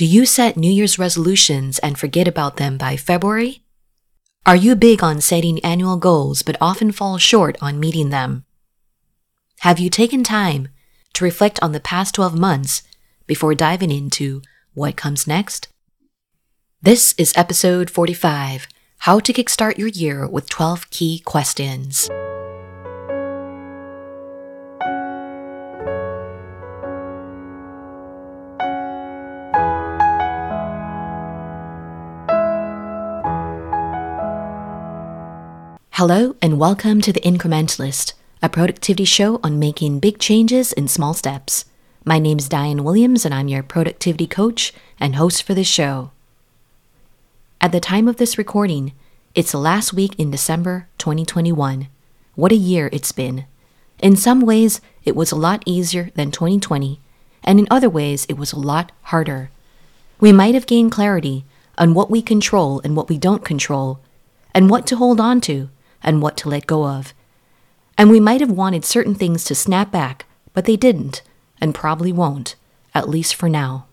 Do you set New Year's resolutions and forget about them by February? Are you big on setting annual goals but often fall short on meeting them? Have you taken time to reflect on the past 12 months before diving into what comes next? This is episode 45 How to Kickstart Your Year with 12 Key Questions. Hello, and welcome to The Incrementalist, a productivity show on making big changes in small steps. My name is Diane Williams, and I'm your productivity coach and host for this show. At the time of this recording, it's the last week in December 2021. What a year it's been. In some ways, it was a lot easier than 2020, and in other ways, it was a lot harder. We might have gained clarity on what we control and what we don't control, and what to hold on to and what to let go of. And we might have wanted certain things to snap back, but they didn't, and probably won't, at least for now.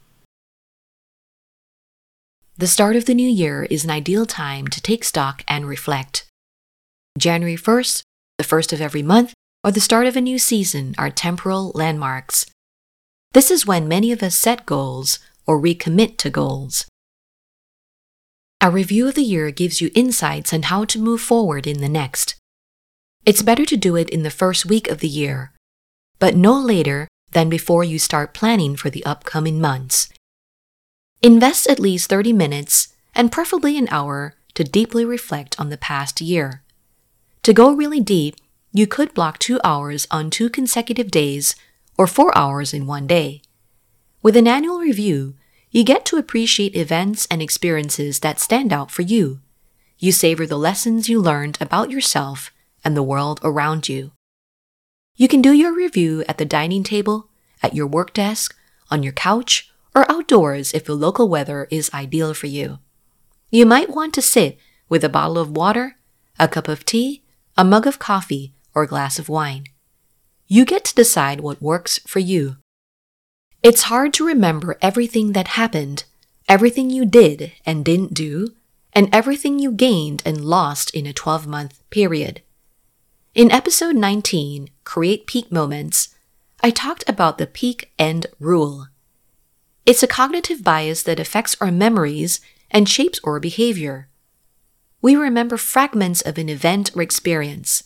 The start of the new year is an ideal time to take stock and reflect. January 1st, the first of every month, or the start of a new season are temporal landmarks. This is when many of us set goals or recommit to goals. A review of the year gives you insights on how to move forward in the next. It's better to do it in the first week of the year, but no later than before you start planning for the upcoming months. Invest at least 30 minutes and preferably an hour to deeply reflect on the past year. To go really deep, you could block two hours on two consecutive days or four hours in one day. With an annual review, you get to appreciate events and experiences that stand out for you. You savor the lessons you learned about yourself and the world around you. You can do your review at the dining table, at your work desk, on your couch, or outdoors if the local weather is ideal for you. You might want to sit with a bottle of water, a cup of tea, a mug of coffee, or a glass of wine. You get to decide what works for you. It's hard to remember everything that happened, everything you did and didn't do, and everything you gained and lost in a 12 month period. In episode 19, Create Peak Moments, I talked about the peak end rule. It's a cognitive bias that affects our memories and shapes our behavior. We remember fragments of an event or experience.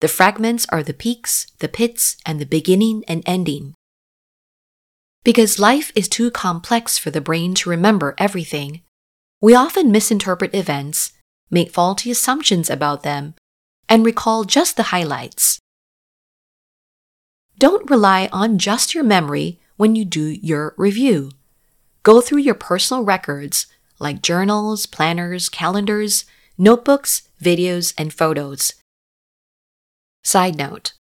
The fragments are the peaks, the pits, and the beginning and ending. Because life is too complex for the brain to remember everything, we often misinterpret events, make faulty assumptions about them, and recall just the highlights. Don't rely on just your memory when you do your review. Go through your personal records like journals, planners, calendars, notebooks, videos, and photos. Side note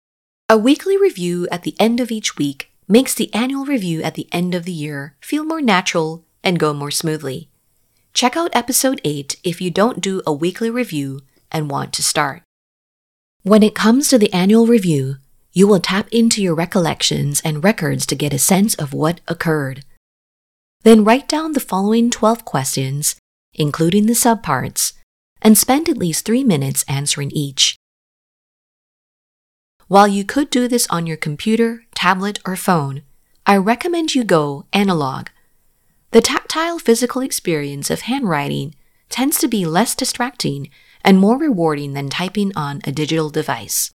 A weekly review at the end of each week makes the annual review at the end of the year feel more natural and go more smoothly. Check out episode 8 if you don't do a weekly review and want to start. When it comes to the annual review, you will tap into your recollections and records to get a sense of what occurred. Then write down the following 12 questions, including the subparts, and spend at least three minutes answering each. While you could do this on your computer, tablet, or phone, I recommend you go analog. The tactile physical experience of handwriting tends to be less distracting and more rewarding than typing on a digital device.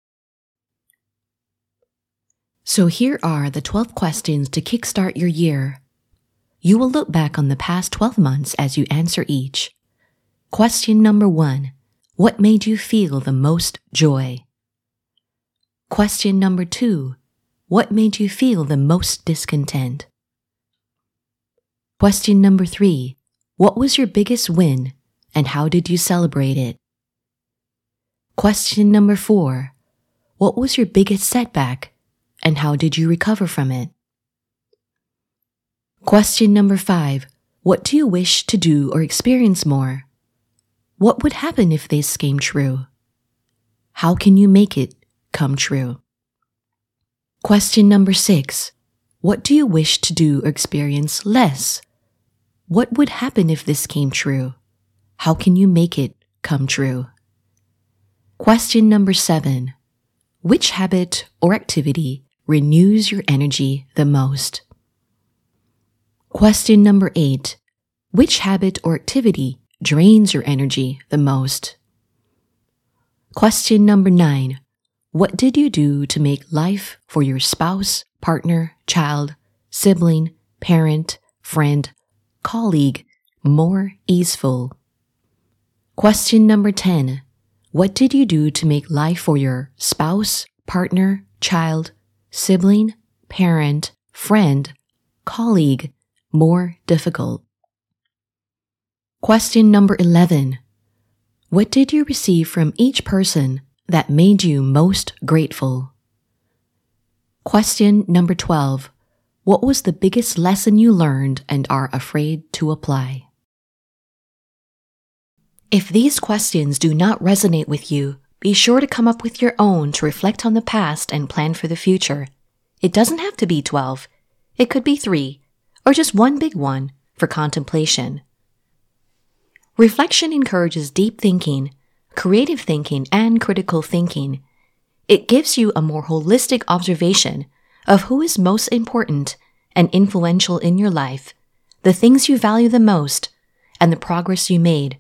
So here are the 12 questions to kickstart your year. You will look back on the past 12 months as you answer each. Question number one What made you feel the most joy? Question number two What made you feel the most discontent? Question number three What was your biggest win and how did you celebrate it? Question number four What was your biggest setback and how did you recover from it? Question number five What do you wish to do or experience more? What would happen if this came true? How can you make it come true. Question number six What do you wish to do or experience less? What would happen if this came true? How can you make it come true? Question number seven. Which habit or activity renews your energy the most? Question number eight. Which habit or activity drains your energy the most? Question number nine. What did you do to make life for your spouse, partner, child, sibling, parent, friend, colleague more easeful? Question number 10. What did you do to make life for your spouse, partner, child, sibling, parent, friend, colleague more difficult? Question number 11. What did you receive from each person that made you most grateful? Question number 12. What was the biggest lesson you learned and are afraid to apply? If these questions do not resonate with you, be sure to come up with your own to reflect on the past and plan for the future. It doesn't have to be 12. It could be 3, or just one big one for contemplation. Reflection encourages deep thinking, creative thinking, and critical thinking. It gives you a more holistic observation of who is most important and influential in your life, the things you value the most, and the progress you made.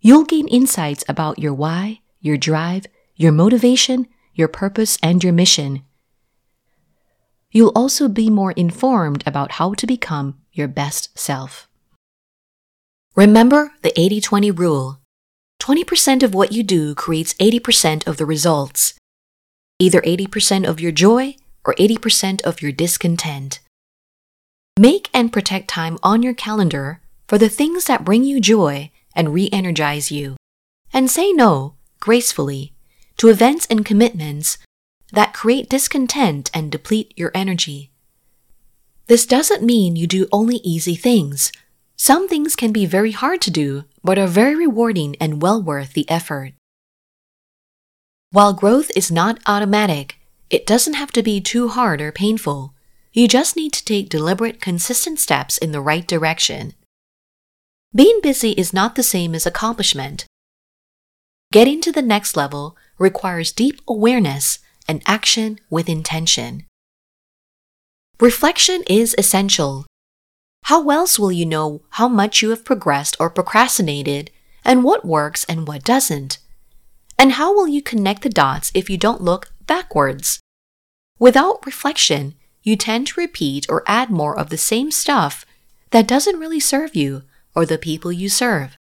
You'll gain insights about your why, your drive, your motivation, your purpose, and your mission. You'll also be more informed about how to become your best self. Remember the 80 20 rule 20% of what you do creates 80% of the results, either 80% of your joy or 80% of your discontent. Make and protect time on your calendar for the things that bring you joy and re energize you, and say no, gracefully, to events and commitments that create discontent and deplete your energy. This doesn't mean you do only easy things some things can be very hard to do, but are very rewarding and well worth the effort. While growth is not automatic, it doesn't have to be too hard or painful. You just need to take deliberate, consistent steps in the right direction. Being busy is not the same as accomplishment. Getting to the next level requires deep awareness and action with intention. Reflection is essential how else will you know how much you have progressed or procrastinated and what works and what doesn't? And how will you connect the dots if you don't look backwards? Without reflection, you tend to repeat or add more of the same stuff that doesn't really serve you or the people you serve.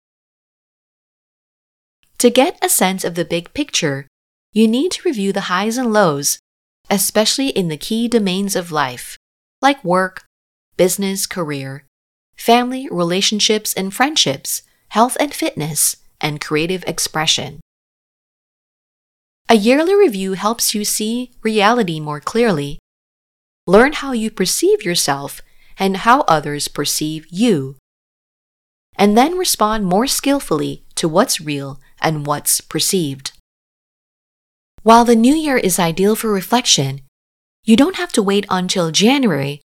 To get a sense of the big picture, you need to review the highs and lows, especially in the key domains of life, like work, business, career, family, relationships and friendships, health and fitness, and creative expression. A yearly review helps you see reality more clearly, learn how you perceive yourself and how others perceive you, and then respond more skillfully to what's real and what's perceived. While the new year is ideal for reflection, you don't have to wait until January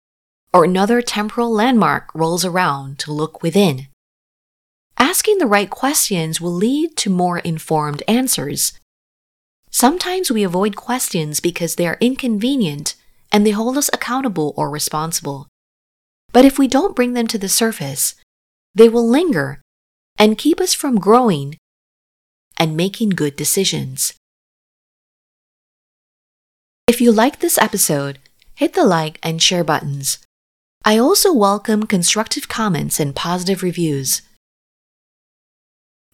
or another temporal landmark rolls around to look within. Asking the right questions will lead to more informed answers. Sometimes we avoid questions because they are inconvenient and they hold us accountable or responsible. But if we don't bring them to the surface, they will linger and keep us from growing and making good decisions. If you like this episode, hit the like and share buttons. I also welcome constructive comments and positive reviews.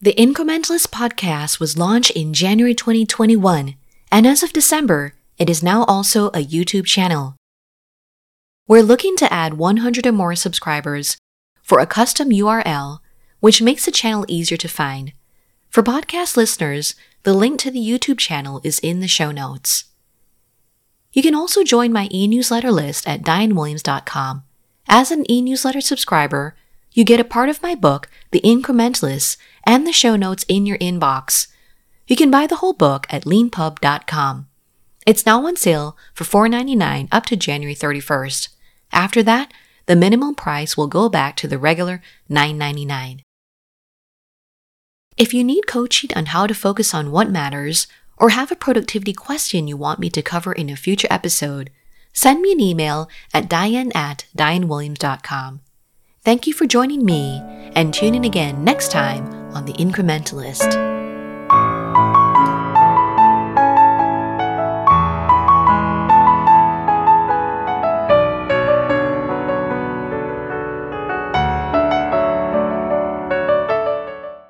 The Incrementalist podcast was launched in January 2021, and as of December, it is now also a YouTube channel. We're looking to add 100 or more subscribers for a custom URL, which makes the channel easier to find. For podcast listeners, the link to the YouTube channel is in the show notes. You can also join my e newsletter list at dianewilliams.com as an e newsletter subscriber, you get a part of my book, The Incrementalist, and the show notes in your inbox. You can buy the whole book at leanpub.com. It's now on sale for $4.99 up to January 31st. After that, the minimum price will go back to the regular $9.99. If you need coaching on how to focus on what matters, or have a productivity question you want me to cover in a future episode, send me an email at diane at dianewilliams.com. Thank you for joining me, and tune in again next time on The Incrementalist.